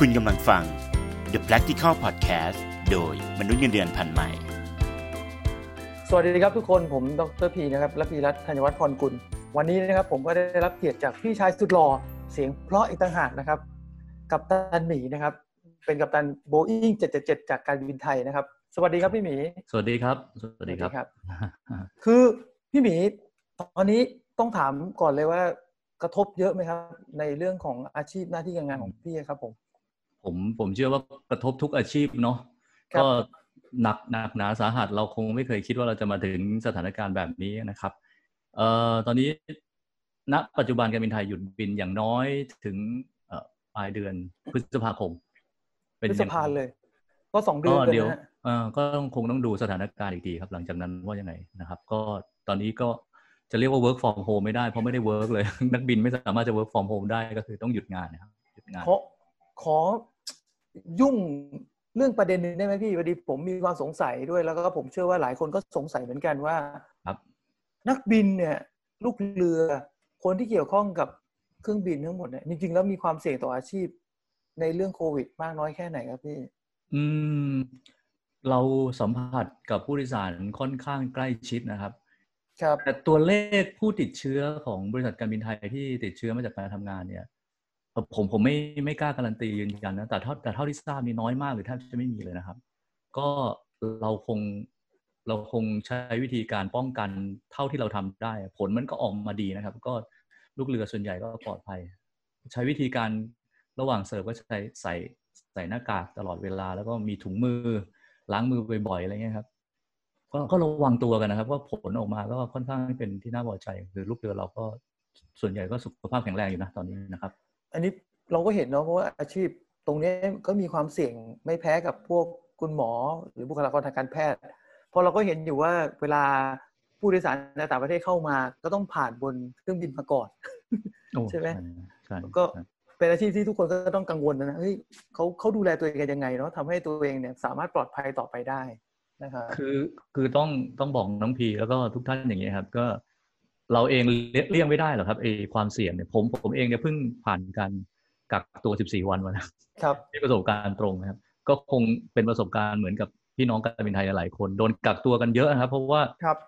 คุณกำลังฟัง The Practical Podcast โดยมนุษย์เงินเดือนพันใหม่ สวัสดีครับทุกคนผมดรพีนะครับและพีรัตน์ธัญวัฒน์พรกุล วันนี้นะครับผมก็ได้รับเกียรติจากพี่ชายสุดหล่อเสียงเพราะอีกต่างหากนะครับ กัปตันหมีนะครับ เป็นกัปตันโบอิ้ง777 จากการบินไทยนะครับ สวัสดีครับพี่หมี สวัสดีครับ สวัสดีครับสวัสคือพี่หมีตอนนี้ต้องถามก่อนเลยว่ากระทบเยอะไหมครับ ในเรื่องของอาชีพหน้าที่การงานของพี่ครับผม ผมผมเชื่อว่ากระทบทุกอาชีพเนาะครับก็หนักหนักหนาสาหัส เราคงไม่เคยคิดว่าเราจะมาถึงสถานการณ์แบบนี้นะครับเอ่อตอนนี้ณปัจจุบันการบินไทยหยุดบินอย่างน้อยถึงเอ่อปลายเดือนพฤษภาคมพฤษภาเลย ก็สองเดือนก็เลยเดี๋ยวนะฮะเอ่อก็ต้องคงต้องดูสถานการณ์อีกทีครับ หลังจากนั้นว่ายังไงนะครับ ก็ตอนนี้ก็จะเรียกว่า work from home ไม่ได้เพราะไม่ได้ work เลย นักบินไม่สามารถจะ work from home ได้ก็คือต้องหยุดงานนะครับหยุดงานขอขอ ยุ่งเรื่องประเด็นหนึงได้ไหมพี่พอดีผมมีความสงสัยด้วยแล้วก็ผมเชื่อว่าหลายคนก็สงสัยเหมือนกันว่าครับ นักบินเนี่ย ลูกเรือ คนที่เกี่ยวข้องกับเครื่องบินทั้งหมดเนี่ยจริงๆแล้วมีความเสี่ยงต่ออาชีพ ในเรื่องโควิด มากน้อยแค่ไหนครับพี่ อืม เราสัมผัสกับผู้โดยสารค่อนข้างใกล้ชิดนะครับครับแต่ตัวเลขผู้ติดเชื้อของบริษัทการบินไทยที่ติดเชื้อมาจากการทำงานเนี่ยเอ่อ ผมผมไม่ไม่กล้าการันตียืนยันนะแต่เท่าแต่เท่าที่ทราบนี่น้อยมากหรือแทบจะไม่มีเลยนะครับ ก็เราคงเราคงใช้วิธีการป้องกันเท่าที่เราทำได้ ผลมันก็ออกมาดีนะครับ ก็ลูกเรือส่วนใหญ่ก็ปลอดภัย ใช้วิธีการระหว่างเสิร์ฟก็ใช้ใส่ใส่หน้ากากตลอดเวลา แล้วก็มีถุงมือล้างมือบ่อยๆอะไรเงี้ยครับก็ก็ระวังตัวกันนะครับว่าผลออกมาก็ค่อนข้างเป็นที่น่าพอใจ คือลูกเรือเราก็ส่วนใหญ่ก็สุขภาพแข็งแรงอยู่นะตอนนี้นะครับ อันนี้เราก็เห็นเนาะเพราะว่าอาชีพตรงนี้ก็มีความเสี่ยงไม่แพ้กับพวกคุณหมอ หรือบุคลากรทางการแพทย์เพราะเราก็เห็นอยู่ว่าเวลาผู้โดยสารในต่างประเทศเข้ามา ก็ต้องผ่านบนเครื่องบินมาก่อนโอ้ใช่ไหมใช่ก็ใช่เป็นอาชีพที่ทุกคนก็ต้องกังวลนะเฮ้ยเขาเขาดูแลตัวเองกันยังไงเนาะทำให้ตัวเองเนี่ยสามารถปลอดภัยต่อไปได้นะครับคือคือต้องต้องบอกน้องพีแล้วก็ทุกท่านอย่างนี้ยครับ ก็ เราเองเลี่ยเลี่ยงไม่ได้หรอกครับไอ้ความเสี่ยงเนี่ยผมผมเองเนี่ยเพิ่งผ่านการกักตัว 14 วันมานะครับมีประสบการณ์ตรงนะครับ ก็คงเป็นประสบการณ์เหมือนกับพี่น้องการบินไทยหลายคน โดนกักตัวกันเยอะนะครับ เพราะว่าครับ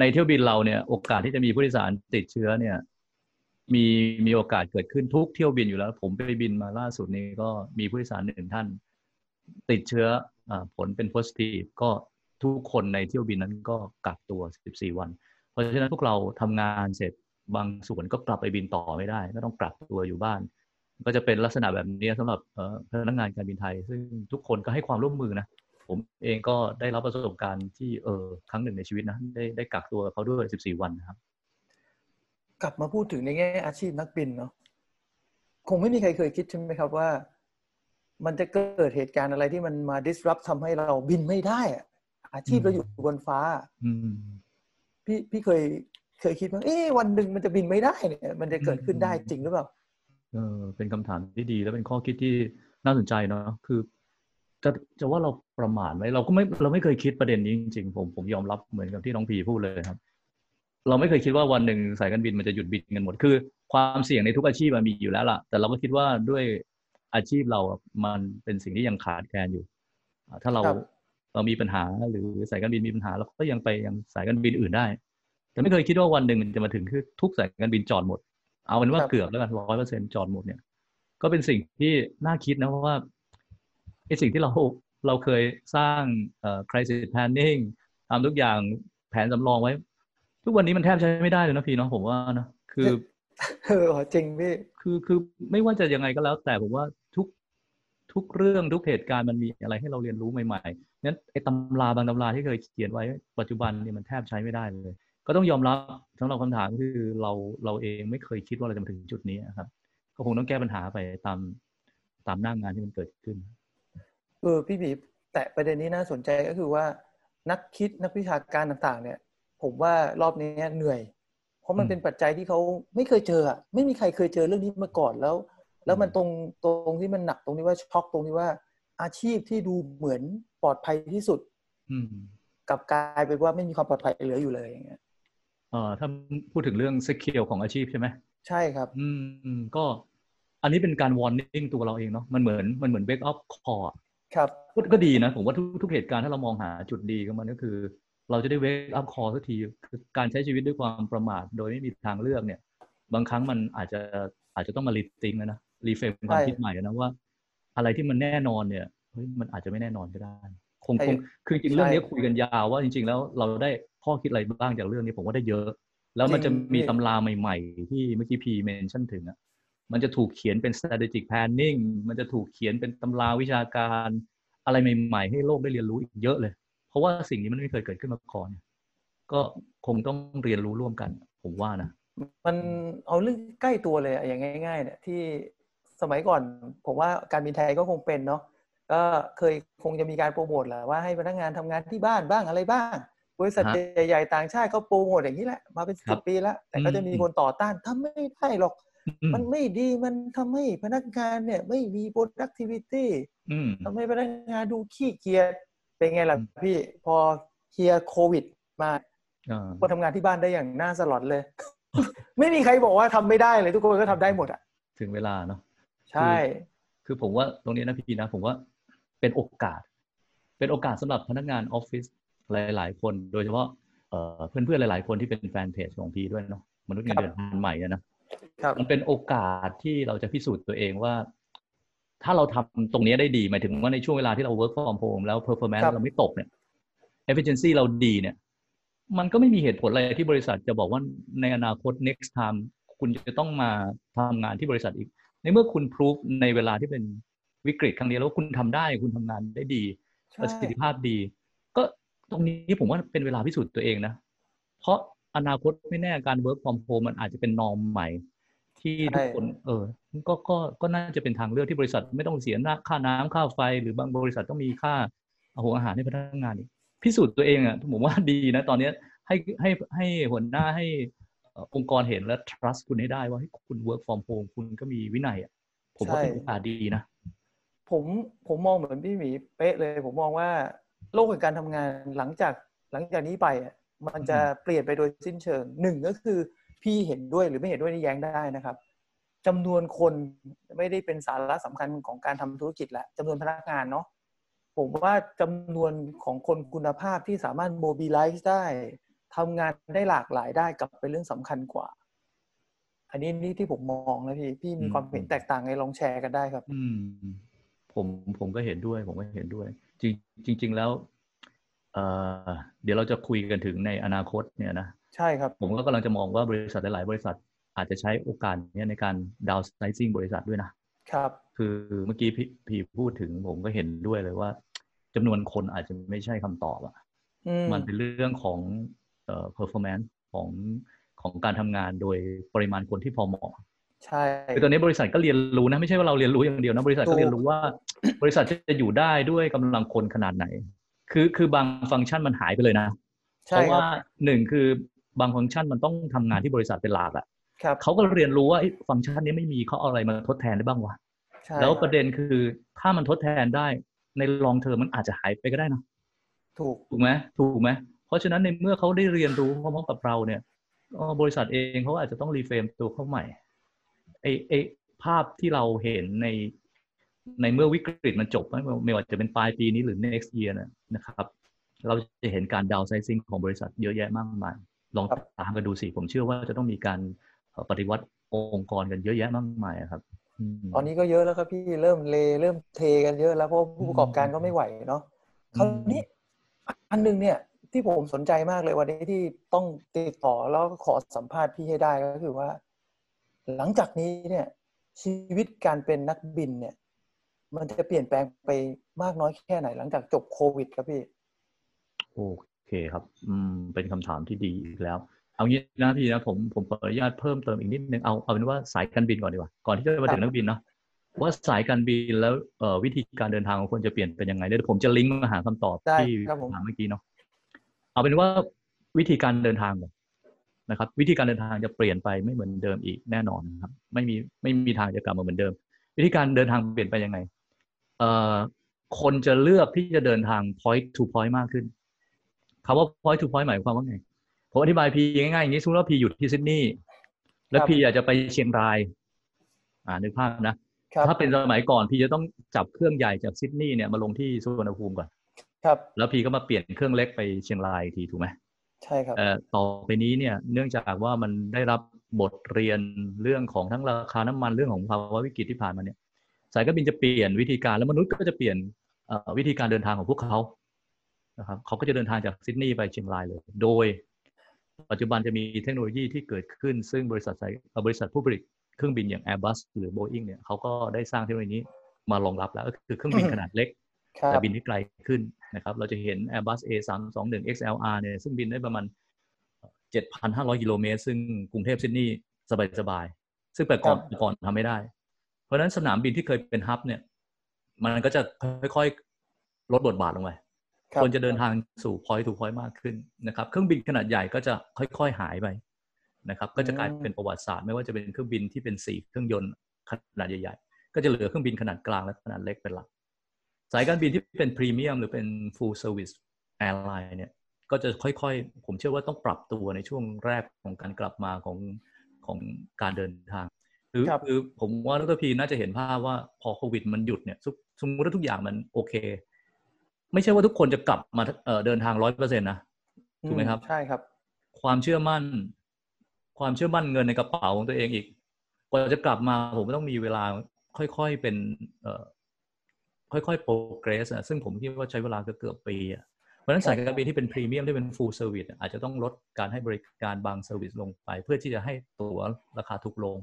ในเที่ยวบินเราเนี่ยโอกาสที่จะมีผู้โดยสารติดเชื้อเนี่ย มีมีโอกาสเกิดขึ้นทุกเที่ยวบินอยู่แล้ว ผมไปบินมาล่าสุดนี้ก็มีผู้โดยสารหนึ่งท่าน ติดเชื้ออาผลเป็น positive ก็ทุกคนในเที่ยวบินนั้นก็กักตัว 14 วันเพ ราะฉะนั้นพวกเราทำงานเสร็จบางส่วนก็กลับไปบินต่อไม่ได้ก็ต้องกักตัวอยู่บ้าน ก็จะเป็นลักษณะแบบนี้สำหรับเอ่อพนักงานการบินไทย ซึ่งทุกคนก็ให้ความร่วมมือนะผมเองก็ได้รับประสบการณ์ที่เออครั้งหนึ่งในชีวิตนะได้ได้กักตัวกับเขาด้วย 14 วันนะครับ กลับมาพูดถึงในแง่อาชีพนักบินเนาะคงไม่มีใครเคยคิดใช่ไหมครับว่า มันจะเกิดเหตุการณ์อะไรที่มันมา disrupt ทำให้เราบินไม่ได้อะอาชีพอืมเราอยู่บนฟ้าอืม พี่พี่เคยเคยคิดว่าเอ๊ะวันหนึ่งมันจะบินไม่ได้เนี่ยมันจะเกิดขึ้นได้จริงหรือเปล่าเออเป็นคำถามที่ดี และเป็นข้อคิดที่น่าสนใจเนาะคือจะจะว่าเราประมาทไหมเราก็ไม่เราไม่เคยคิดประเด็นนี้จริงๆผมผมยอมรับเหมือนกับที่น้องพีพูดเลยครับ เราไม่เคยคิดว่าวันหนึ่งสายการบินมันจะหยุดบินกันหมดคือ ความเสี่ยงในทุกอาชีพมันมีอยู่แล้วล่ะ แต่เราก็คิดว่าด้วยอาชีพเราอะมันเป็นสิ่งที่ยังขาดแคลนอยู่อ่าถ้าเราครับ เรามีปัญหาหรือสายการบินมีปัญหาเราก็ยังไปยังสายการบินอื่นได้ แต่ไม่เคยคิดว่าวันหนึ่งมันจะมาถึงคือทุกสายการบินจอดหมด เอาเป็นว่าครับเกือบแล้วกันร้อยเปอร์เซ็นจอดหมดเนี่ย ก็เป็นสิ่งที่น่าคิดนะเพราะว่าไอ้สิ่งที่เราเราเคยสร้างเอ่อ crisis planning ทำทุกอย่างแผนสำรองไว้ ทุกวันนี้มันแทบใช้ไม่ได้เลยนะพี่เนาะผมว่านะคือเออจริงพี่คือคือไม่ว่าจะยังไงก็แล้ว แต่ผมว่า ทุกทุกเรื่องทุกเหตุการณ์มันมีอะไรให้เราเรียนรู้ใหม่ๆนั้นไอ้ตำราบางตำราที่เคยเขียนไว้ ปัจจุบันเนี่ยมันแทบใช้ไม่ได้เลย ก็ต้องยอมรับสำหรับคำถามคือเราเราเองไม่เคยคิดว่าเราจะมาถึงจุดนี้นะครับ ก็คงต้องแก้ปัญหาไปตามตามหน้างานที่มันเกิดขึ้นเออพี่บีแต่ประเด็นนี้น่าสนใจก็คือว่า นักคิดนักวิชาการต่างๆ เนี่ย ผมว่ารอบนี้เหนื่อย เพราะมันอืมเป็นปัจจัยที่เขาไม่เคยเจออะไม่มีใครเคยเจอเรื่องนี้มาก่อนแล้ว แล้วมันตรงตรงที่มันหนักตรงที่ว่าช็อกตรงที่ว่า อาชีพที่ดูเหมือนปลอดภัยที่สุดอืมกลับกลายเป็นว่าไม่มีความปลอดภัยเหลืออยู่เลยอย่างเงี้ยเอ่อถ้าพูดถึงเรื่อง skill ของอาชีพใช่ไหมใช่ครับ อืมอืมก็ อันนี้เป็นการ warning ตัวเราเองเนาะมันเหมือนมันเหมือน wake up call ครับก็ดีนะ ผมว่าทุกทุกเหตุการณ์ถ้าเรามองหาจุดดีของมันก็คือ เราจะได้ wake up call สักทีคือการใช้ชีวิตด้วยความประมาท โดยไม่มีทางเลือกเนี่ย บางครั้งมันอาจจะอาจจะต้องมา rethink นะนะ รีเฟรมความคิดใหม่นะว่า อะไรที่มันแน่นอนเนี่ยเฮ้ยมันอาจจะไม่แน่นอนก็ได้คงคงคือจริงเรื่องนี้คุยกันยาวว่าจริง ๆ แล้วเราได้ข้อคิดอะไรบ้างจากเรื่องนี้ผมว่าได้เยอะ แล้วมันจะมีตำราใหม่ ๆ ที่เมื่อกี้พีเมนชั่นถึงอะมันจะถูกเขียนเป็น strategic planning มันจะถูกเขียนเป็นตำราวิชาการอะไรใหม่ ๆ ให้โลกได้เรียนรู้อีกเยอะเลย เพราะว่าสิ่งนี้มันไม่เคยเกิดขึ้นมาก่อน ก็คงต้องเรียนรู้ร่วมกัน ผมว่านะ มันเอาเรื่องใกล้ตัวเลยอย่างง่าย ๆ เนี่ยที่ สมัยก่อน ผมว่าการบินไทยก็คงเป็นเนาะก็เคยคงจะมีการโปรโมทแหละว่าให้พนักงานทำงานที่บ้านบ้างอะไรบ้าง บริษัทใหญ่ๆต่างชาติก็โปรโมทอย่างนี้แหละมาเป็นสิบปีแล้ว แต่ก็จะมีคนต่อต้านทำไม่ได้หรอก มันไม่ดีมันทำให้พนักงานเนี่ยไม่มี productivity ทำให้พนักงานดูขี้เกียจเป็นไงล่ะพี่พอเคลียร์โควิดมาคนทำงานที่บ้านได้อย่างน่าสลดเลย ไม่มีใครบอกว่าทำไม่ได้เลยทุกคนก็ทำได้หมดอะ ถึงเวลาเนาะ ใช่ คือผมว่าตรงนี้นะพี่นะ ผมว่าเป็นโอกาส เป็นโอกาสสำหรับพนักงานออฟฟิศหลาย ๆ คน โดยเฉพาะเพื่อนๆหลาย ๆ คนที่เป็นแฟนเพจของพี่ด้วยเนาะมนุษย์เงินเดือนใหม่นะมันเป็นโอกาสที่เราจะพิสูจน์ตัวเองว่า ถ้าเราทำตรงนี้ได้ดีหมายถึงว่าในช่วงเวลาที่เรา work from home แล้ว performance เราไม่ตกเนี่ย efficiency เราดีเนี่ย มันก็ไม่มีเหตุผลอะไรที่บริษัทจะบอกว่าในอนาคต next time คุณจะต้องมาทำงานที่บริษัทอีก ในเมื่อคุณพิสูจในเวลาที่เป็นวิกฤตครั้งนี้แล้วคุณทำได้คุณทำงานได้ดีประสิทธิภาพดี ก็ตรงนี้ผมว่าเป็นเวลาพิสูจน์ตัวเองนะ เพราะอนาคตไม่แน่การ work from home มันอาจจะเป็นนอมใหม่ ที่ทุกคนเออก็ก็ก็น่าจะเป็นทางเลือกที่บริษัทไม่ต้องเสียค่าน้ำค่าไฟ หรือบางบริษัทต้องมีค่าอาหารอาหารให้พนักงานอีกพิสูจน์ตัวเองอะผมว่าดีนะ ตอนนี้ให้ให้ให้หัวหน้าให้ องค์กรเห็นและ trust คุณให้ได้ว่าให้คุณ work from home คุณก็มีวินัยอะผมว่าเป็นโอกาสดีนะ ผมผมมองเหมือนพี่หมีเป๊ะเลย ผมมองว่าโลกแห่งการทำงานหลังจากหลังจากนี้ไปอะมันจะเปลี่ยนไปโดยสิ้นเชิงหนึ่งก็คือพี่เห็นด้วยหรือไม่เห็นด้วยนี่แย้งได้นะครับจำนวนคนไม่ได้เป็นสาระสำคัญของการทำธุรกิจและจำนวนพนักงานเนาะผมว่าจำนวนของคนคุณภาพที่สามารถโมบิลไลซ์ได้ ทำงานได้หลากหลายได้กับเป็นเรื่องสำคัญกว่า อันนี้นี่ที่ผมมองนะพี่พี่มีความเห็นแตกต่างไงลองแชร์กันได้ครับ อืมผมผมก็เห็นด้วย ผมก็เห็นด้วย จริงจริง ๆ แล้วเอ่อเดี๋ยวเราจะคุยกันถึงในอนาคตเนี่ยนะใช่ครับ ผมก็กำลังจะมองว่าบริษัทหลาย ๆ บริษัทอาจจะใช้โอกาสนี้ในการดาวไซซิ่งบริษัทด้วยนะครับ คือเมื่อกี้พี่พี่พูดถึงผมก็เห็นด้วยเลยว่าจำนวนคนอาจจะไม่ใช่คำตอบอะมันเป็นเรื่องของเอ่อ performance ของของการทำงานโดยปริมาณคนที่พอเหมาะใช่คือตอนนี้บริษัทก็เรียนรู้นะ ไม่ใช่ว่าเราเรียนรู้อย่างเดียวนะ บริษัทก็เรียนรู้ว่า บริษัทจะอยู่ได้ด้วยกำลังคนขนาดไหน คือคือบางฟังก์ชันมันหายไปเลยนะ เพราะว่าหนึ่งคือบางฟังก์ชันมันต้องทำงานที่บริษัทเป็นหลักอะเขาก็เรียนรู้ว่าฟังก์ชันนี้ไม่มีเขาเอาอะไรมาทดแทนได้บ้างวะแล้วประเด็นคือถ้ามันทดแทนได้ในลองเทอมมันอาจจะหายไปก็ได้นะถูกถูกไหมถูกไหม เพราะฉะนั้นในเมื่อเขาได้เรียนรู้พร้อมๆกับเราเนี่ยบริษัทเองเขาอาจจะต้องรีเฟรมตัวเขาใหม่ไอไอภาพที่เราเห็นในในเมื่อวิกฤตมันจบ ไม่ว่าจะเป็นปลายปีนี้หรือ next year นะครับ เราจะเห็นการดาวไซซิ่งของบริษัทเยอะแยะมากมาย ลองตามกันดูสิ ผมเชื่อว่าจะต้องมีการปฏิวัติองค์กรกันเยอะแยะมากมายครับ ตอนนี้ก็เยอะแล้วครับพี่เริ่มเลเริ่มเทกันเยอะแล้วเพราะผู้ประกอบการก็ไม่ไหวเนาะคราวนี้อันนึงเนี่ย ที่ผมสนใจมากเลยวันนี้ที่ต้องติดต่อแล้วขอสัมภาษณ์พี่ให้ได้ก็คือว่า หลังจากนี้เนี่ย ชีวิตการเป็นนักบินเนี่ย มันจะเปลี่ยนแปลงไปมากน้อยแค่ไหน หลังจากจบโควิด ครับพี่ โอเคครับ อืม เป็นคำถามที่ดีอีกแล้ว เอางี้นะพี่นะผมผมขออนุญาตเพิ่มเติมอีกนิดนึงเอาเอาเป็นว่าสายการบินก่อนดีกว่าก่อนที่จะมาถึงนักบินเนาะว่าสายการบินแล้วเอ่อวิธีการเดินทางของคนจะเปลี่ยนเป็นยังไงเดี๋ยวผมจะลิงก์มาหาคำตอบที่ถามเมื่อกี้เนาะ เอาเป็นว่าวิธีการเดินทางก่อนนะครับ วิธีการเดินทางจะเปลี่ยนไปไม่เหมือนเดิมอีกแน่นอนครับ ไม่มีไม่มีทางจะกลับมาเหมือนเดิม วิธีการเดินทางเปลี่ยนไปยังไงเอ่อคนจะเลือกที่จะเดินทาง point to point มากขึ้นคำว่า point to point หมายความว่าไงผมอธิบายพีง่ายๆอย่างนี้สมมติว่าพีอยู่ที่ซิดนีย์แล้วพีอยากจะไปเชียงราย อ่านึกภาพนะครับถ้าเป็นสมัยก่อนพี่จะต้องจับเครื่องใหญ่จากซิดนีย์เนี่ยมาลงที่สุวรรณภูมิก่อน ครับ แล้วพี่ก็มาเปลี่ยนเครื่องเล็กไปเชียงรายอีกทีถูกไหมใช่ครับเอ่อต่อไปนี้เนี่ยเนื่องจากว่ามันได้รับบทเรียนเรื่องของทั้งราคาน้ำมันเรื่องของภาวะวิกฤตที่ผ่านมาเนี่ย สายการบินจะเปลี่ยนวิธีการแล้วมนุษย์ก็จะเปลี่ยนเอ่อวิธีการเดินทางของพวกเขานะครับเขาก็จะเดินทางจากซิดนีย์ไปเชียงรายเลย โดย ปัจจุบันจะมีเทคโนโลยีที่เกิดขึ้น ซึ่งบริษัทสายเอ่อบริษัทผู้ผลิตเครื่องบินอย่าง Airbus หรือ Boeing เนี่ยเขาก็ได้สร้างเทคโนโลยีนี้มารองรับแล้วก็คือเครื่องบินขนาดเล็กครั แต่บบินได้ไกลขึ้นนะครับ เราจะเห็น Airbus A321 XLR เนี่ยซึ่งบินได้ประมาณ 7,500 กิโลเมตร ซึ่งกรุงเทพซิดนีย์สบายๆ ซึ่งแต่ก่อนครับก่อนทำไม่ได้ เพราะฉะนั้นสนามบินที่เคยเป็นฮับเนี่ย มันก็จะค่อยๆ ลดบทบาทลงไปครับคนจะเดินทางสู่พอยต์ถูกพอยต์มากขึ้นนะครับ เครื่องบินขนาดใหญ่ก็จะค่อยๆ หายไปนะครับ ก็จะกลายเป็นประวัติศาสตร์ไม่ว่าจะเป็นเครื่องบินที่เป็นสี่เครื่องยนต์ขนาดใหญ่ ๆ ก็จะเหลือเครื่องบินขนาดกลางและขนาดเล็กเป็นหลัก สายการบินที่เป็นพรีเมียมหรือเป็น full service airline เนี่ยก็จะค่อยๆ ผมเชื่อว่าต้องปรับตัวในช่วงแรกของการกลับมาของของการเดินทางหรือครับคือผมว่าดรพีน่าจะเห็นภาพว่าพอโควิดมันหยุดเนี่ยสมสมมติว่าทุกอย่างมันโอเค ไม่ใช่ว่าทุกคนจะกลับมาเอ่อเดินทางร้อยเปอร์เซ็นต์นะถูกไหมครับใช่ครับ ความเชื่อมั่น ความเชื่อมั่นเงินในกระเป๋าของตัวเองอีกกว่าจะกลับมาผมก็ต้องมีเวลาค่อยๆเป็นเอ่อ ค่อยๆ progress อะซึ่งผมคิดว่าใช้เวลาเกือบๆปีอะเพราะฉะนั้นสายการบินที่เป็นพรีเมียมที่เป็น full service อะอาจจะต้องลดการให้บริการบาง service ลงไป เพื่อที่จะให้ตั๋วราคาถูกลง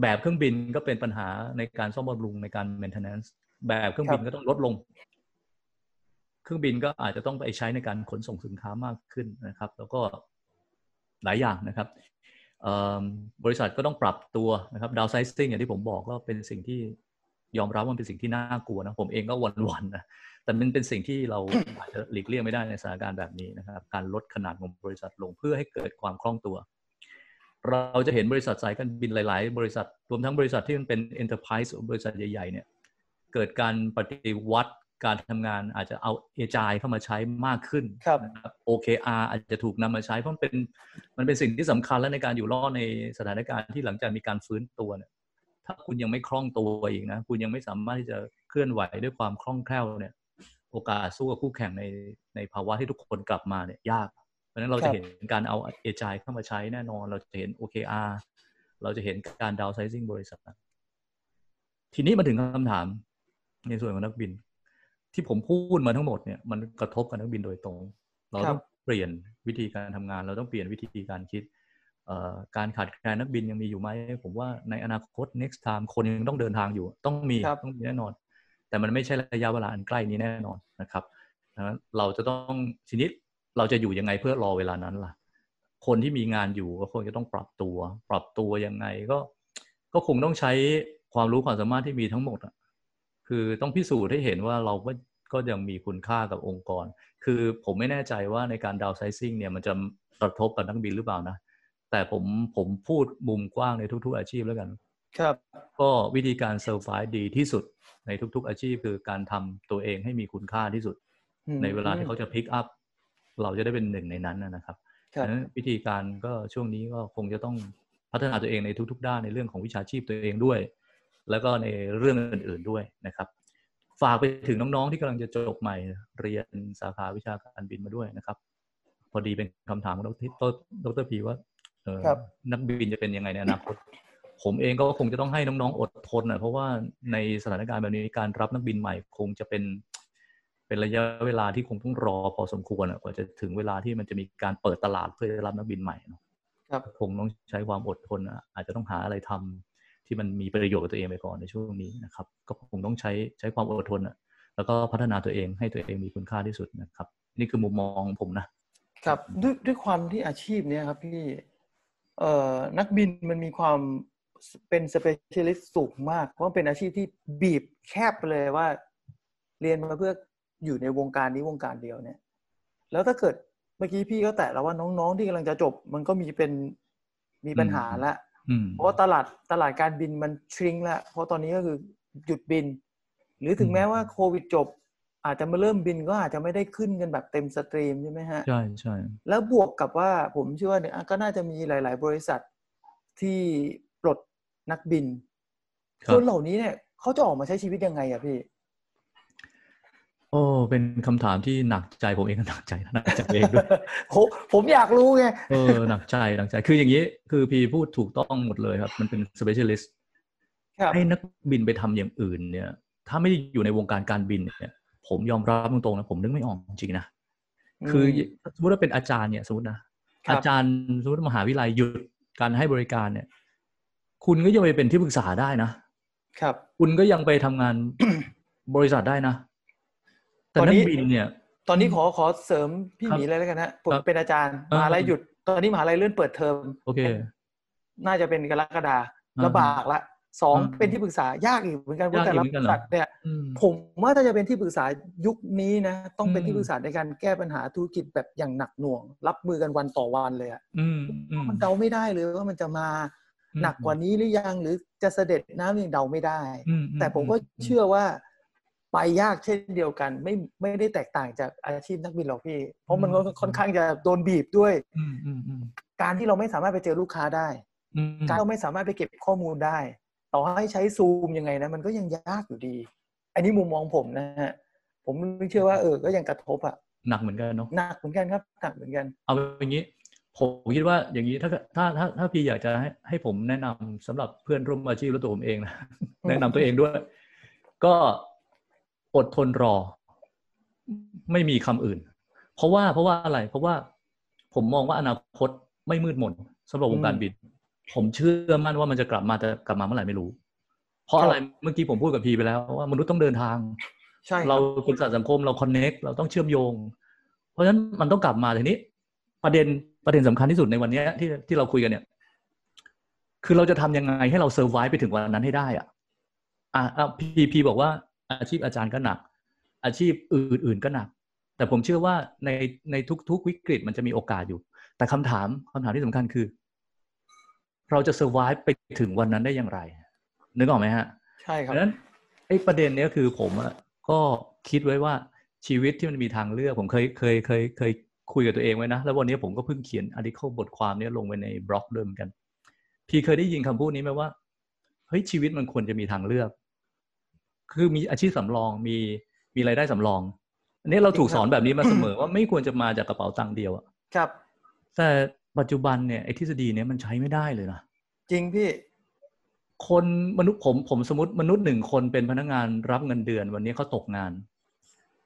แบบเครื่องบินก็เป็นปัญหาในการซ่อมบำรุงในการ maintenance แบบเครื่องบินก็ต้องลดลง เครื่องบินก็อาจจะต้องไปใช้ในการขนส่งสินค้ามากขึ้นนะครับ แล้วก็หลายอย่างนะครับเอิ่มบริษัทก็ต้องปรับตัวนะครับดาวไซซิ่งอย่างที่ผมบอกก็เป็นสิ่งที่ ยอมรับว่ามันเป็นสิ่งที่น่ากลัวนะผมเองก็หวันๆนะแต่มันเป็นสิ่งที่เราอาจจะหลีกเลี่ยงไม่ได้ในสถานการณ์แบบนี้นะครับ การลดขนาดของบริษัทลงเพื่อให้เกิดความคล่องตัว เราจะเห็นบริษัทสายการบินหลาย ๆ บริษัทรวมทั้งบริษัทที่มันเป็น enterprise บริษัทใหญ่ๆเนี่ยเกิดการปฏิวัติการทำงานอาจจะเอา agile เข้ามาใช้มากขึ้นครับนะครับ OKR อาจจะถูกนำมาใช้เพราะมันเป็นมันเป็นสิ่งที่สำคัญแล้วในการอยู่รอดในสถานการณ์ที่หลังจากมีการฟื้นตัวเนี่ย ถ้าคุณยังไม่คล่องตัวอีกนะ คุณยังไม่สามารถที่จะเคลื่อนไหวด้วยความคล่องแคล่วเนี่ย โอกาสสู้กับคู่แข่งในในภาวะที่ทุกคนกลับมาเนี่ยยากเพราะฉะนั้นเราครัจะบเห็นการเอา agile เข้ามาใช้แน่นอน เราจะเห็น OKR เราจะเห็นการ downsizing บริษัท ทีนี้มาถึงคำถามในส่วนของนักบิน ที่ผมพูดมาทั้งหมดเนี่ยมันกระทบกับนักบินโดยตรง เราครับต้องเปลี่ยนวิธีการทำงาน เราต้องเปลี่ยนวิธีการคิดเอ่อ การขาดแคลนนักบินยังมีอยู่ไหมผมว่าในอนาคต next time คนยังต้องเดินทางอยู่ ต้องมีครับต้องมีแน่นอน แต่มันไม่ใช่ระยะเวลาอันใกล้นี้แน่นอนนะครับดังนั้นเราจะต้องทีนี้เราจะอยู่ยังไงเพื่อรอเวลานั้นล่ะ คนที่มีงานอยู่ก็คงจะต้องปรับตัว ปรับตัวยังไงก็ ก็คงต้องใช้ความรู้ความสามารถที่มีทั้งหมดอะคือต้องพิสูจน์ให้เห็นว่าเราก็ก็ยังมีคุณค่ากับองค์กร คือผมไม่แน่ใจว่าในการดาวไซซิ่งเนี่ยมันจะกระทบกับนักบินหรือเปล่านะ แต่ผมผมพูดมุมกว้างในทุก ๆ อาชีพแล้วกัน ครับ ก็วิธีการเซอร์ไ e ดีที่สุดในทุก ๆ อาชีพคือการทำตัวเองให้มีคุณค่าที่สุดอืมในเวลาที่เขาจะพิกอัพเราจะได้เป็นหนึ่งในนั้นนะนะครับครับดังนั้นวิธีการก็ช่วงนี้ก็คงจะต้องพัฒนาตัวเองในทุก ๆ ด้านในเรื่องของวิชาชีพตัวเองด้วย แล้วก็ในเรื่องอื่น ๆด้วยนะครับ ฝากไปถึงน้องๆที่กำลังจะจบใหม่เรียนสาขาวิชาการบินมาด้วยนะครับ พอดีเป็นคำถามของดรดรพีว่าเอ่อครับ นักบินจะเป็นยังไงในอนาคต ผมเองก็คงจะต้องให้น้องๆอดทนนะเพราะว่าในสถานการณ์แบบนี้การรับนักบินใหม่คงจะเป็น เป็นระยะเวลาที่คงต้องรอพอสมควรอะกว่าจะถึงเวลาที่มันจะมีการเปิดตลาดเพื่อจะรับนักบินใหม่เนอะครับคงต้องใช้ความอดทนอะอาจจะต้องหาอะไรทำที่มันมีประโยชน์กับตัวเองไปก่อนในช่วงนี้นะครับ ก็คงต้องใช้ใช้ความอดทนอะแล้วก็พัฒนาตัวเองให้ตัวเองมีคุณค่าที่สุดนะครับ นี่คือมุมมองของผมนะครับด้วยด้วยความที่อาชีพเนี้ยครับพี่เอ่อ นักบินมันมีความเป็น specialist สูงมากเพราะมันเป็นอาชีพที่บีบแคบไปเลยว่า เรียนมาเพื่ออยู่ในวงการนี้วงการเดียวเนี่ย แล้วถ้าเกิดเมื่อกี้พี่ก็แตะแล้วว่าน้องๆที่กำลังจะจบ มันก็มีเป็นมีปัญหาละอืมเพราะว่าตลาดตลาดการบินมัน shrink ละเพราะตอนนี้ก็คือหยุดบิน หรือถึงอืมแม้ว่าโควิดจบ อาจจะมาเริ่มบินก็อาจจะไม่ได้ขึ้นกันแบบเต็ม stream ใช่ไหมฮะใช่ใช่แล้วบวกกับว่าผมเชื่อว่าเนี่ยอะก็น่าจะมีหลาย ๆ บริษัทที่ปลดนักบินครับคนเหล่านี้เนี่ยเขาจะออกมาใช้ชีวิตยังไงอะพี่ โอ้เป็นคำถามที่หนักใจผมเองก็หนักใจหนักใจเองด้วยผมผมอยากรู้ไงเออหนักใจหนักใจคืออย่างนี้ คือพีพูดถูกต้องหมดเลยครับ มันเป็น specialist ครับให้นักบินไปทำอย่างอื่นเนี่ย ถ้าไม่ได้อยู่ในวงการการบินเนี่ย ผมยอมรับตรงๆนะผมนึกไม่ออกจริงๆนะคือสมมติว่าเป็นอาจารย์เนี่ยสมมตินะครับอาจารย์สมมติมหาวิทยาลัยหยุดการให้บริการเนี่ย คุณก็ยังไปเป็นที่ปรึกษาได้นะครับ คุณก็ยังไปทำงานบริษัทได้นะ แต่ตอนนันี้กบินเนี่ย ตอนนี้ขอขอเสริมพี่ครัหบมีเลยแล้วกันนะผมครับเป็นอาจารย์เออมหาลัยหยุด ตอนนี้มหาลัยเลื่อนเปิดเทอมโอเค น่าจะเป็นกรกฎาอ่าลำบากละ สองอ่าเป็นที่ปรึกษายากอีกเหมือนกันเพราะยากอีแต่กละเหมืบอนกันริเหรอษัทเนี่ยอืมผมว่าถ้าจะเป็นที่ปรึกษายุคนี้นะต้องเป็นอืมที่ปรึกษาในการแก้ปัญหาธุรกิจแบบอย่างหนักหน่วง รับมือกันวันต่อวันเลยอะอืมอืมมันเดาไม่ได้เลยว่ามันจะมาอืมหนักกว่านี้หรือยังหรือจะเสด็จน้ำยังเดาไม่ได้อือืแต่ผมก็เชื่อว่าไปยากเช่นเดียวกัน ไม่ไม่ได้แตกต่างจากอาชีพนักบินหรอกพี่ เพราะมันก็ค่อนข้างจะโดนบีบด้วยอืมอืมอืมการที่เราไม่สามารถไปเจอลูกค้าได้อืมการเราไม่สามารถไปเก็บข้อมูลได้ ต่อให้ใช้ซูมยังไงนะมันก็ยังยากอยู่ดี อันนี้มุมมองผมนะฮะผมเชื่อว่าเออก็ยังกระทบอะหนักเหมือนกันเนาะหนักเหมือนกันครับหนักเหมือนกัน เอาอย่างนี้ ผมคิดว่าอย่างนี้ถ้าถ้าถ้าถ้าพี่อยากจะให้ให้ผมแนะนำสำหรับเพื่อนร่วมอาชีพและตัวผมเองนะแนะนำตัวเองด้วย ก็อดทนรอ ไม่มีคำอื่น เพราะว่าเพราะว่าอะไร เพราะว่าผมมองว่าอนาคตไม่มืดมนสำหรับวงการอืมบิน ผมเชื่อมั่นว่ามันจะกลับมาแต่กลับมาเมื่อไหร่ไม่รู้ เพราะอะไรครับเมื่อกี้ผมพูดกับพีไปแล้วว่ามนุษย์ต้องเดินทางใช่คเราบเป็นสัตว์สังคมเราคอนเน็กเราต้องเชื่อมโยง เพราะฉะนั้นมันต้องกลับมาทีนี้ ประเด็นประเด็นสำคัญที่สุดในวันเนี้ยที่ที่เราคุยกันเนี่ย คือเราจะทำยังไงให้เราเซอร์ไวไปถึงวันนั้นให้ได้อะอะอะพีพีบอกว่าอาชีพอาจารย์ก็หนัก อาชีพอื่น ๆก็หนัก แต่ผมเชื่อว่าในในทุก ๆ วิกฤตมันจะมีโอกาสอยู่ แต่คำถามคำถามที่สำคัญคือ เราจะเซอร์ไวไปถึงวันนั้นได้อย่างไร นึกออกไหมฮะ ใช่ครับดังนั้นไอ้ประเด็นเนี้ยคือผมอะก็คิดไว้ว่าชีวิตที่มันมีทางเลือก ผมเคยเคยเคยเคยคุยกับตัวเองไว้นะ แล้ววันนี้ผมก็เพิ่งเขียนอาร์ติเคิลบทความเนี้ยลงไปในบล็อกด้วยเหมือนกัน พี่เคยได้ยินคำพูดนี้ไหมว่าเฮ้ยชีวิตมันควรจะมีทางเลือก คือมีอาชีพสำรองมีมีรายได้สำรอง อันนี้เราถูกสอนแบบนี้มาเสมอว่าไม่ควรจะมาจากกระเป๋าตังค์เดียวอะครับ แต่ ปัจจุบันเนี่ยไอ้ทฤษฎีเนี้ยมันใช้ไม่ได้เลยนะจริงพี่คนมนุษย์ผมผมสมมติมนุษย์หนึ่งคนเป็นพนักงานรับเงินเดือนวันนี้เขาตกงาน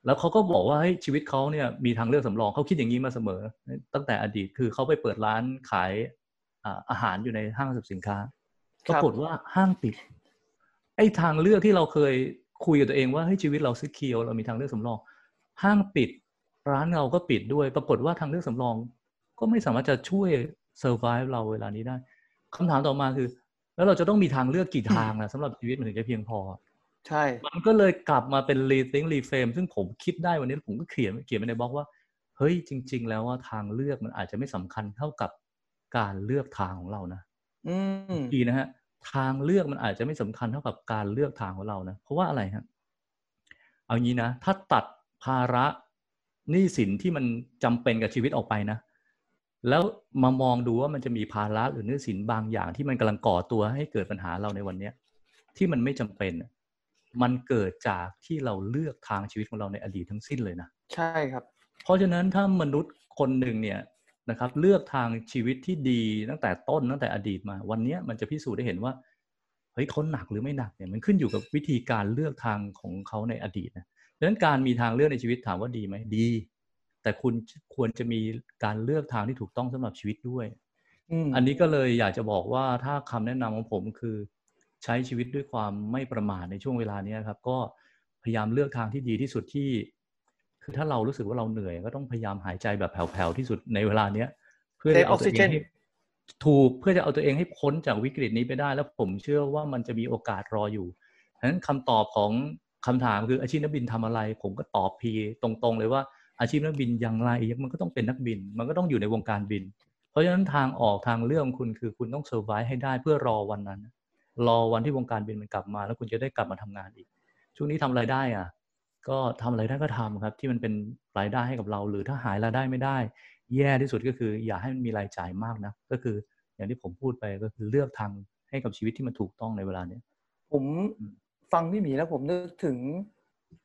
แล้วเขาก็บอกว่าเฮ้ยชีวิตเขาเนี่ยมีทางเลือกสำรองเขาคิดอย่างนี้มาเสมอ ตั้งแต่อดีตคือเขาไปเปิดร้านขายอ่าอาหารอยู่ในห้างสรรพสินค้าคปรับรากฏว่าห้างปิด ไอ้ทางเลือกที่เราเคยคุยกับตัวเองว่าเฮ้ยชีวิตเราซิเคียวเรามีทางเลือกสำรอง ห้างปิดร้านเราก็ปิดด้วย ปรากฏว่าทางเลือกสำรอง ก็ไม่สามารถจะช่วยเซอร์ไ e เราเวลานี้ได้คำถามต่อมาคือ แล้วเราจะต้องมีทางเลือกกี่ทางนะสำหรับชีวิตมันถึงจะเพียงพอ ใช่ มันก็เลยกลับมาเป็น rethink reframe ซึ่งผมคิดได้วันนี้ผมก็เขียนเขียนไปในบล็อกว่าเฮ้ยจริง ๆ แล้วว่าทางเลือกมันอาจจะไม่สำคัญเท่ากับการเลือกทางของเรานะอืมดีนะฮะ ทางเลือกมันอาจจะไม่สำคัญเท่ากับการเลือกทางของเรานะ เพราะว่าอะไรฮะ เอางี้นะ ถ้าตัดภาระหนี้สินที่มันจำเป็นกับชีวิตออกไปนะ แล้วมามองดูว่ามันจะมีภาระหรือหนี้สินบางอย่างที่มันกำลังก่อตัวให้เกิดปัญหาเราในวันเนี้ยที่มันไม่จำเป็นน่ะมันเกิดจากที่เราเลือกทางชีวิตของเราในอดีตทั้งสิ้นเลยนะ ใช่ครับ เพราะฉะนั้นถ้ามนุษย์คนหนึ่งเนี่ยนะครับเลือกทางชีวิตที่ดีตั้งแต่ต้นตั้งแต่อดีตมา วันเนี้ยมันจะพิสูจน์ได้เห็นว่าเฮ้ยเขาหนักหรือไม่หนักเนี่ยมันขึ้นอยู่กับวิธีการเลือกทางของเขาในอดีตนะดังนั้นการมีทางเลือกในชีวิตถามว่าดีไหมดี แต่คุณควรจะมีการเลือกทางที่ถูกต้องสำหรับชีวิตด้วยอืมอันนี้ก็เลยอยากจะบอกว่าถ้าคำแนะนำของผมคือ ใช้ชีวิตด้วยความไม่ประมาทในช่วงเวลานี้ครับ ก็พยายามเลือกทางที่ดีที่สุดที่ คือถ้าเรารู้สึกว่าเราเหนื่อย ก็ต้องพยายามหายใจแบบแผ่วๆที่สุดในเวลาเนี้ย เพื่อจะเอาตัวเองให้ถูกเพื่อจะเอาตัวเองให้พ้นจากวิกฤตนี้ไปได้ แล้วผมเชื่อว่ามันจะมีโอกาสรออยู่ฉะนั้นคำตอบของคำถามคืออาชีพนักบินทำอะไร ผมก็ตอบพีตรงๆเลยว่า อาชีพนักบินอย่างไรมันก็ต้องเป็นนักบิน มันก็ต้องอยู่ในวงการบิน เพราะฉะนั้นทางออกทางเรื่องของคุณคือคุณต้องเซอร์ไ e ให้ได้เพื่อรอวันนั้น รอวันที่วงการบินมันกลับมา แล้วคุณจะได้กลับมาทำงานอีก ช่วงนี้ทำอะไรได้อะ ก็ทำอะไรได้ก็ทำครับ ที่มันเป็นรายได้ให้กับเรา หรือถ้าหายรายได้ไม่ได้ แย่ที่สุดก็คืออย่าให้มันมีรายจ่ายมากนะก็คืออย่างที่ผมพูดไปก็คือเลือกทางให้กับชีวิตที่มันถูกต้องในเวลาเนี้ยผมอืมฟังพี่หมีแล้วผมนึกถึง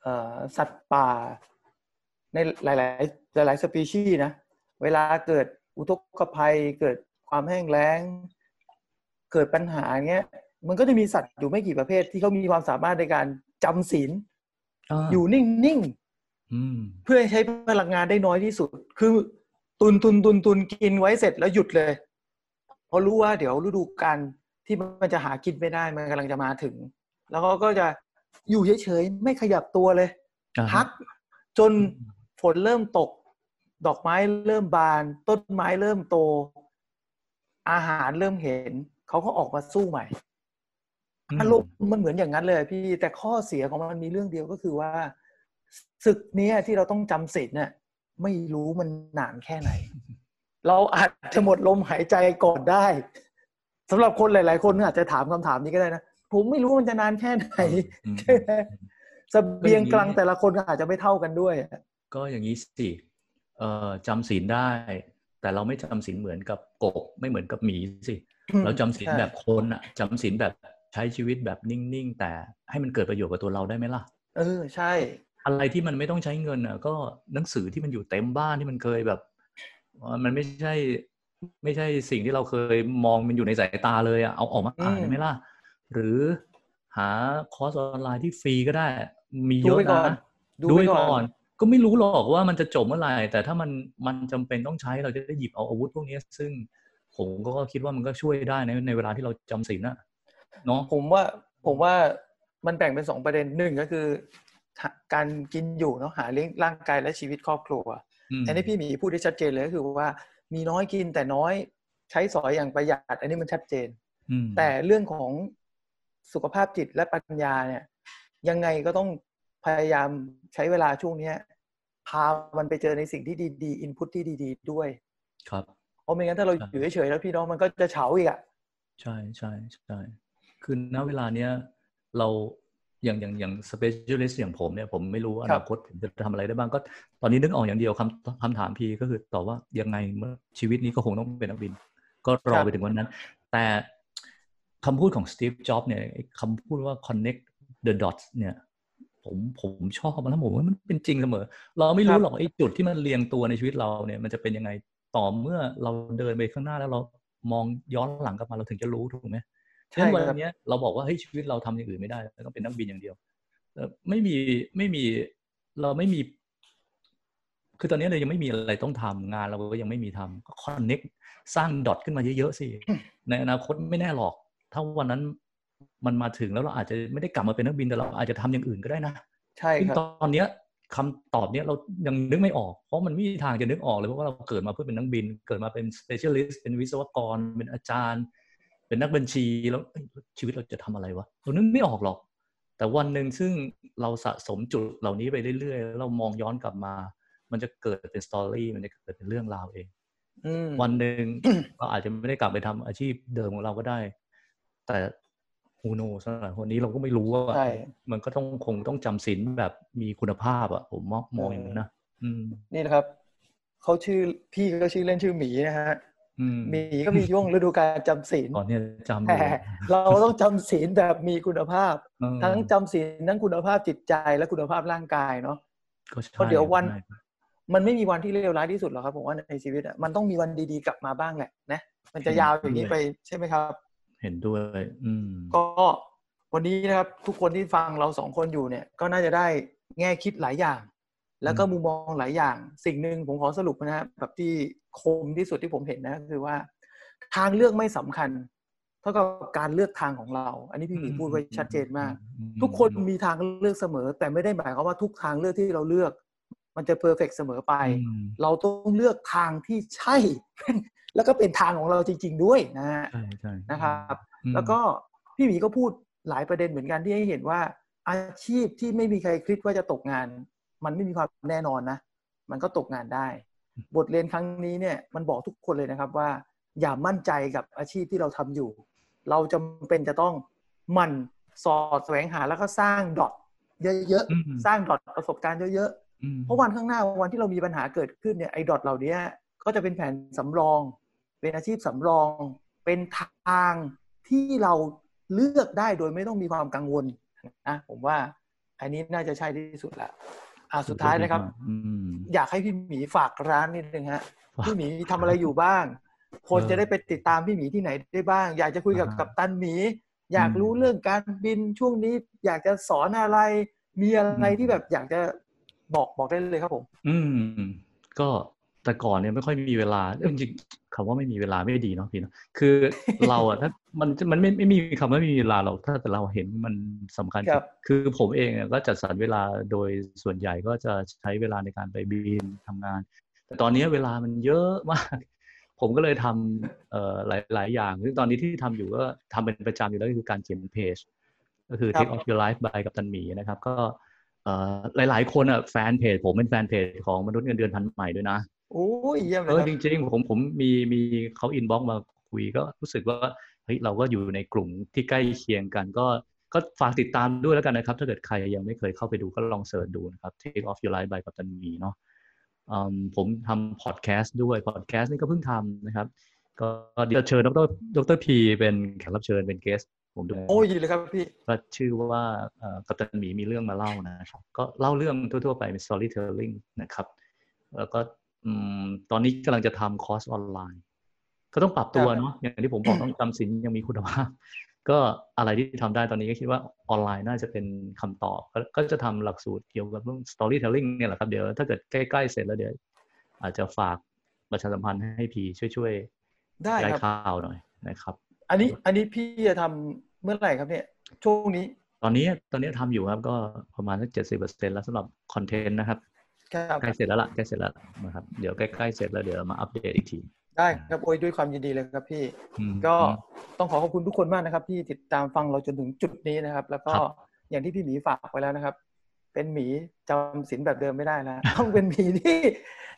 เอ่อสัตว์ป่า ในหลาย ๆ หลาย ๆ สปีชีส์นะ เวลาเกิดอุทกภัยเกิดความแห้งแล้ง เกิดปัญหาเงี้ย มันก็จะมีสัตว์อยู่ไม่กี่ประเภทที่เขามีความสามารถในการจำศีลาอยู่นิ่งๆอืมเพื่อให้ใช้พลังงานได้น้อยที่สุด คือตุนตุนตุนตุนกินไว้เสร็จแล้วหยุดเลย เพราะรู้ว่าเดี๋ยวฤดูกาลที่มันจะหากินไม่ได้มันกำลังจะมาถึง แล้วเขาก็จะอยู่เฉย ๆ ไม่ขยับตัวเลยอ่าฮะพักจน ฝนเริ่มตก ดอกไม้เริ่มบาน ต้นไม้เริ่มโต อาหารเริ่มเห็น เขาก็ออกมาสู้ใหม่มอารมณ์มันเหมือนอย่างนั้นเลยพี่ แต่ข้อเสียของมันมีเรื่องเดียวก็คือว่าศึกเนี้ยที่เราต้องจำศีลเนี่ยไม่รู้มันนานแค่ไหน เราอาจจะหมดลมหายใจก่อนได้สำหรับคนหลาย ๆ คนอาจจะถามคำถามนี้ก็ได้นะผมไม่รู้มันจะนานแค่ไหนอืมใช่ไหมเสเบียงกลางแต่ละคนก็อาจจะไม่เท่ากันด้วย ก็อย่างนี้สิเอ่อจำศีลได้ แต่เราไม่จำศีลเหมือนกับกบ ไม่เหมือนกับหมีสิ เราจำศีลใช่แบบคนอะจำศีลแบบใช้ชีวิตแบบนิ่งๆ แต่ให้มันเกิดประโยชน์กับตัวเราได้ไหมล่ะ เออใช่ อะไรที่มันไม่ต้องใช้เงินอะ ก็หนังสือที่มันอยู่เต็มบ้านที่มันเคยแบบเอ่อมันไม่ใช่ ไม่ใช่สิ่งที่เราเคยมองมันอยู่ในสายตาเลยอะเอาออกมาอ่านได้ไหมล่ะ หรือหาคอร์สออนไลน์ที่ฟรีก็ได้ มีเยดูอะไปก่อนนะดูดูไปไปก่ก่ออนน ก็ไม่รู้หรอกว่ามันจะจบเมื่อไหร่แต่ถ้ามันมันจำเป็นต้องใช้เราจะได้หยิบเอาอาวุธพวกนี้ซึ่งผมก็คิดว่ามันก็ช่วยได้ในในเวลาที่เราจำศีลน่ะเนาะผมว่าผมว่ามันแบ่งเป็นสองประเด็นหนึ่งก็คือหาการกินอยู่เนาะหาเลี้ยงร่างกายและชีวิตครอบครัวมอันนี้พี่หมีพูดได้ชัดเจนเลยก็คือว่ามีน้อยกินแต่น้อยใช้สอยอย่างประหยัด อันนี้มันชัดเจนอืมแต่เรื่องของสุขภาพจิตและปัญญาเนี่ย ยังไงก็ต้อง พยายามใช้เวลาช่วงเนี้ยพามันไปเจอในสิ่งที่ดีๆอินพุตที่ดี ๆ ด้วย ครับเพราะไม่งั้นถ้าเราใช่อยู่เฉยๆแล้วพี่น้องมันก็จะเฉาอีกอะใช่ใช่ใช่คือณเวลาเนี้ยเราอย่างอย่างอย่าง specialist อย่างผมเนี่ยผมไม่รู้อนาคตผมจะทำอะไรได้บ้างก็ ตอนนี้นึกออกอย่างเดียวคำคำถามพี่ก็คือตอบว่ายังไงเมื่อชีวิตนี้ก็คงต้องเป็นนักบิน ก็รอไปถึงวันนั้น แต่คำพูดของสตีฟจ็อบเนี่ยไอ้คำพูดว่า connect the dots เนี่ย ผมผมชอบมันแล้วผมว่ามันเป็นจริงเสมอ เราไม่รู้หรอกไอ้จุดที่มันเรียงตัวในชีวิตเราเนี่ย มันจะเป็นยังไงต่อเมื่อเราเดินไปข้างหน้าแล้วเรามองย้อนหลังกลับมาเราถึงจะรู้ถูกไหมใช่เช่นวันครับเนี้ยเราบอกว่าเฮ้ยชีวิตเราทำอย่างอื่นไม่ได้เราต้องเป็นนักบินอย่างเดียวแล้วไม่มีไม่มีเราไม่มี คือตอนนี้เรายังไม่มีอะไรต้องทำงานเราก็ยังไม่มีทำก็คอนเน็กสร้างดอทขึ้นมาเยอะๆสิในอนาคตไม่แน่หรอก ถ้าวันนั้น มันมาถึงแล้วเราอาจจะไม่ได้กลับมาเป็นนักบินแต่เราอาจจะทำอย่างอื่นก็ได้นะ ใช่ซึ่งครับตอนเนี้ยคำตอบเนี้ยเรายังนึกไม่ออก เพราะมันไม่มีทางจะนึกออกเลยเพราะว่าเราเกิดมาเพื่อเป็นนักบิน เกิดมาเป็น specialist เป็นวิศวกร เป็นอาจารย์ เป็นนักบัญชีแล้วเอ้ยชีวิตเราจะทำอะไรวะเรานึกไม่ออกหรอก แต่วันหนึ่งซึ่งเราสะสมจุดเหล่านี้ไปเรื่อยๆแล้วเรามองย้อนกลับมา มันจะเกิดเป็นสตอรี่มันจะเกิดเป็นเรื่องราวเองอืมวันหนึ่งเราอาจจะไม่ได้กลับไปทำอาชีพเดิมของเราก็ได้ แต่ ฮูโนสำหรับคนนี้เราก็ไม่รู้ว่าใช่มันก็ต้องคงต้องจำศีลแบบมีคุณภาพอะผมมองมองอย่างนั้นนะอืมนี่นะครับเขาชื่อพี่ก็ชื่อเล่นชื่อหมีนะฮะอืมหมีก็มีช่วงฤดูกาลจำศีลก่อนเนี่ยจำอแต่ยู่เราต้องจำศีลแบบมีคุณภาพเออทั้งจำศีลทั้งคุณภาพจิตใจและคุณภาพร่างกายเนาะก็ใช่เพราะเดี๋ยววันใช่มันไม่มีวันที่เลวร้ายที่สุดหรอกครับผมว่าในชีวิตอะมันต้องมีวันดีๆกลับมาบ้างแหละนะมันจะยาวอย่างนี้ไปใช่ไหมครับ เห็นด้วย อืม ก็วันนี้นะครับ ทุกคนที่ฟังเราสองคนอยู่เนี่ย ก็น่าจะได้แง่คิดหลายอย่าง แล้วก็มุมมองหลายอย่าง สิ่งหนึ่งผมขอสรุปนะฮะแบบที่คมที่สุดที่ผมเห็นนะคือว่า ทางเลือกไม่สำคัญ เท่ากับการเลือกทางของเรา อันนี้พี่หมีพูดไว้ชัดเจนมากอืมทุกคนมีทางเลือกเสมอ แต่ไม่ได้หมายความว่าทุกทางเลือกที่เราเลือก มันจะเพอร์เฟกเสมอไปอืมเราต้องเลือกทางที่ใช่ แล้วก็เป็นทางของเราจริง ๆ ด้วยนะฮะใช่ใช่นะครับอืมแล้วก็พี่หมีก็พูดหลายประเด็นเหมือนกันที่ให้เห็นว่า อาชีพที่ไม่มีใครคิดว่าจะตกงาน มันไม่มีความแน่นอนนะ มันก็ตกงานได้ บทเรียนครั้งนี้เนี่ยมันบอกทุกคนเลยนะครับว่า อย่ามั่นใจกับอาชีพที่เราทำอยู่ เราจำเป็นจะต้องหมันสอดแสวงหาแล้วก็สร้างดอทเยอะอืมๆสร้างดอทประสบการณ์เยอะๆอืม เพราะวันข้างหน้าวันที่เรามีปัญหาเกิดขึ้นเนี่ยไอ้ดอทเหล่านี้ก็จะเป็นแผนสำรอง เป็นอาชีพสำรอง เป็นทางที่เราเลือกได้โดยไม่ต้องมีความกังวลนะผมว่าอันนี้น่าจะใช่ที่สุดละอ่าสุดท้ายนะครับอืมอยากให้พี่หมีฝากร้านนิดนึงฮะพี่หมีทำอะไรอยู่บ้าง คนจะได้ไปติดตามพี่หมีที่ไหนได้บ้าง อยากจะคุยกับอ่ากับตันหมี อยากรู้เรื่องการบินช่วงนี้ อยากจะสอนอะไรมีอะไรอืมที่แบบอยากจะ บอกบอกได้เลยครับผม อืม ก็แต่ก่อนเนี่ยไม่ค่อยมีเวลาเอ้ยจริงๆคำว่าไม่มีเวลาไม่ดีเนาะพี่เนาะคือเราอะถ้ามันมันไม่ไม่มีคำว่าไม่มีเวลาเราถ้าแต่เราเห็นมันสำคัญครับคือผมเองอะก็จัดสรรเวลาโดยส่วนใหญ่ก็จะใช้เวลาในการไปบินทำงาน แต่ตอนนี้เวลามันเยอะมาก ผมก็เลยทำเอ่อหลายหลายอย่างซึ่งตอนนี้ที่ทำอยู่ก็ทำเป็นประจำอยู่แล้วก็คือการเขียนเพจ ก็คือครับ Take Off Your Life by กับตันหมีนะครับ ก็เอ่อ หลาย ๆ คนอะแฟนเพจผมเป็นแฟนเพจของมนุษย์เงินเดือนพันธุ์ใหม่ด้วยนะโอ้ยเยี่ยมเลเอยอครับจริง ๆ ผมผมมีมีเขา inbox มาคุยก็รู้สึกว่าเฮ้ยเราก็อยู่ในกลุ่มที่ใกล้เคียงกันก็ก็ฝากติดตามด้วยแล้วกันนะครับ ถ้าเกิดใครยังไม่เคยเข้าไปดูก็ลอง search ดูนะครับ Take Off Your Life by กัปตันหมีเนาะอืมผมทำพอดแคสต์ด้วยพอดแคสต์นี่ก็เพิ่งทำนะครับ ก็เดี๋ยวเชิญดรดรพีเป็นแขกรับเชิญเป็น guest ผมด้วยโอ้ยดีเลยครับพี่ก็ชื่อว่าเอ่อกัปตันหมีมีเรื่องมาเล่านะครับ ก็เล่าเรื่องทั่ว ๆ ไปเป็น storytelling นะครับ แล้วก็อืมตอนนี้กำลังจะทำคอร์สออนไลน์ ก็ต้องปรับตัวครับเนาะอย่างที่ผมบอกต้องจำสินยังมีคุณภาพ ก็อะไรที่ทำได้ตอนนี้ก็คิดว่าออนไลน์น่าจะเป็นคำตอบก็ก็จะทำหลักสูตรเกี่ยวกับเรื่อง storytelling เนี่ยแหละครับเดี๋ยวถ้าเกิดใกล้ ๆ เสร็จแล้วเดี๋ยว อาจจะฝากประชาสัมพันธ์ให้พีช่วยๆได้ย้ายครับข่าวหน่อยนะครับ อันนี้อันนี้พี่จะทำเมื่อไหร่ครับเนี่ย ช่วงนี้ ตอนนี้ตอนนี้ทำอยู่ครับ ก็ประมาณสักเจ็ดสิบเปอร์เซ็นแล้วสำหรับคอนเทนต์นะครับครับใกล้เสร็จแล้วล่ะใกล้เสร็จแล้วนะครับเดี๋ยวใกล้ๆเสร็จแล้วเดี๋ยวมาอัปเดตอีกทีได้ครับโอ้ยด้วยความยินดีเลยครับพี่อืมก็อืมต้องขอขอบคุณทุกคนมากนะครับ ที่ติดตามฟังเราจนถึงจุดนี้นะครับ แล้วก็ครับอย่างที่พี่หมีฝากไว้แล้วนะครับ เป็นหมีจำศีลแบบเดิมไม่ได้นะต้องเป็นหมีที่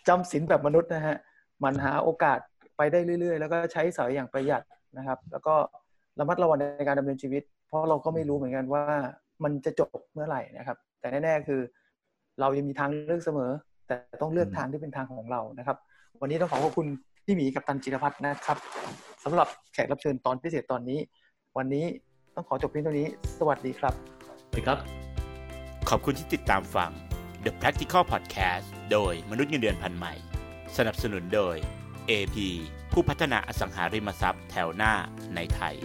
จำศีลแบบมนุษย์นะฮะมันหาโอกาสไปได้เรื่อย ๆ แล้วก็ใช้สอยอย่างประหยัด นะครับ แล้วก็ระมัดระวังในการดำเนินชีวิต เพราะเราก็ไม่รู้เหมือนกันว่ามันจะจบเมื่อไหร่นะครับ แต่แน่ๆคือ เรายังมีทางเลือกเสมอ แต่ต้องเลือกทางที่เป็นทางของเรานะครับ วันนี้ต้องขอขอบคุณพี่หมีกับตันจิรพัฒน์นะครับสำหรับแขกรับเชิญตอนพิเศษตอนนี้ วันนี้ต้องขอจบเพียงเท่านี้ สวัสดีครับสวัสดีครับ ขอบคุณที่ติดตามฟัง The Practical Podcast โดยมนุษย์เงินเดือนพันใหม่ สนับสนุนโดย AP ผู้พัฒนาอสังหาริมทรัพย์แถวหน้าในไทย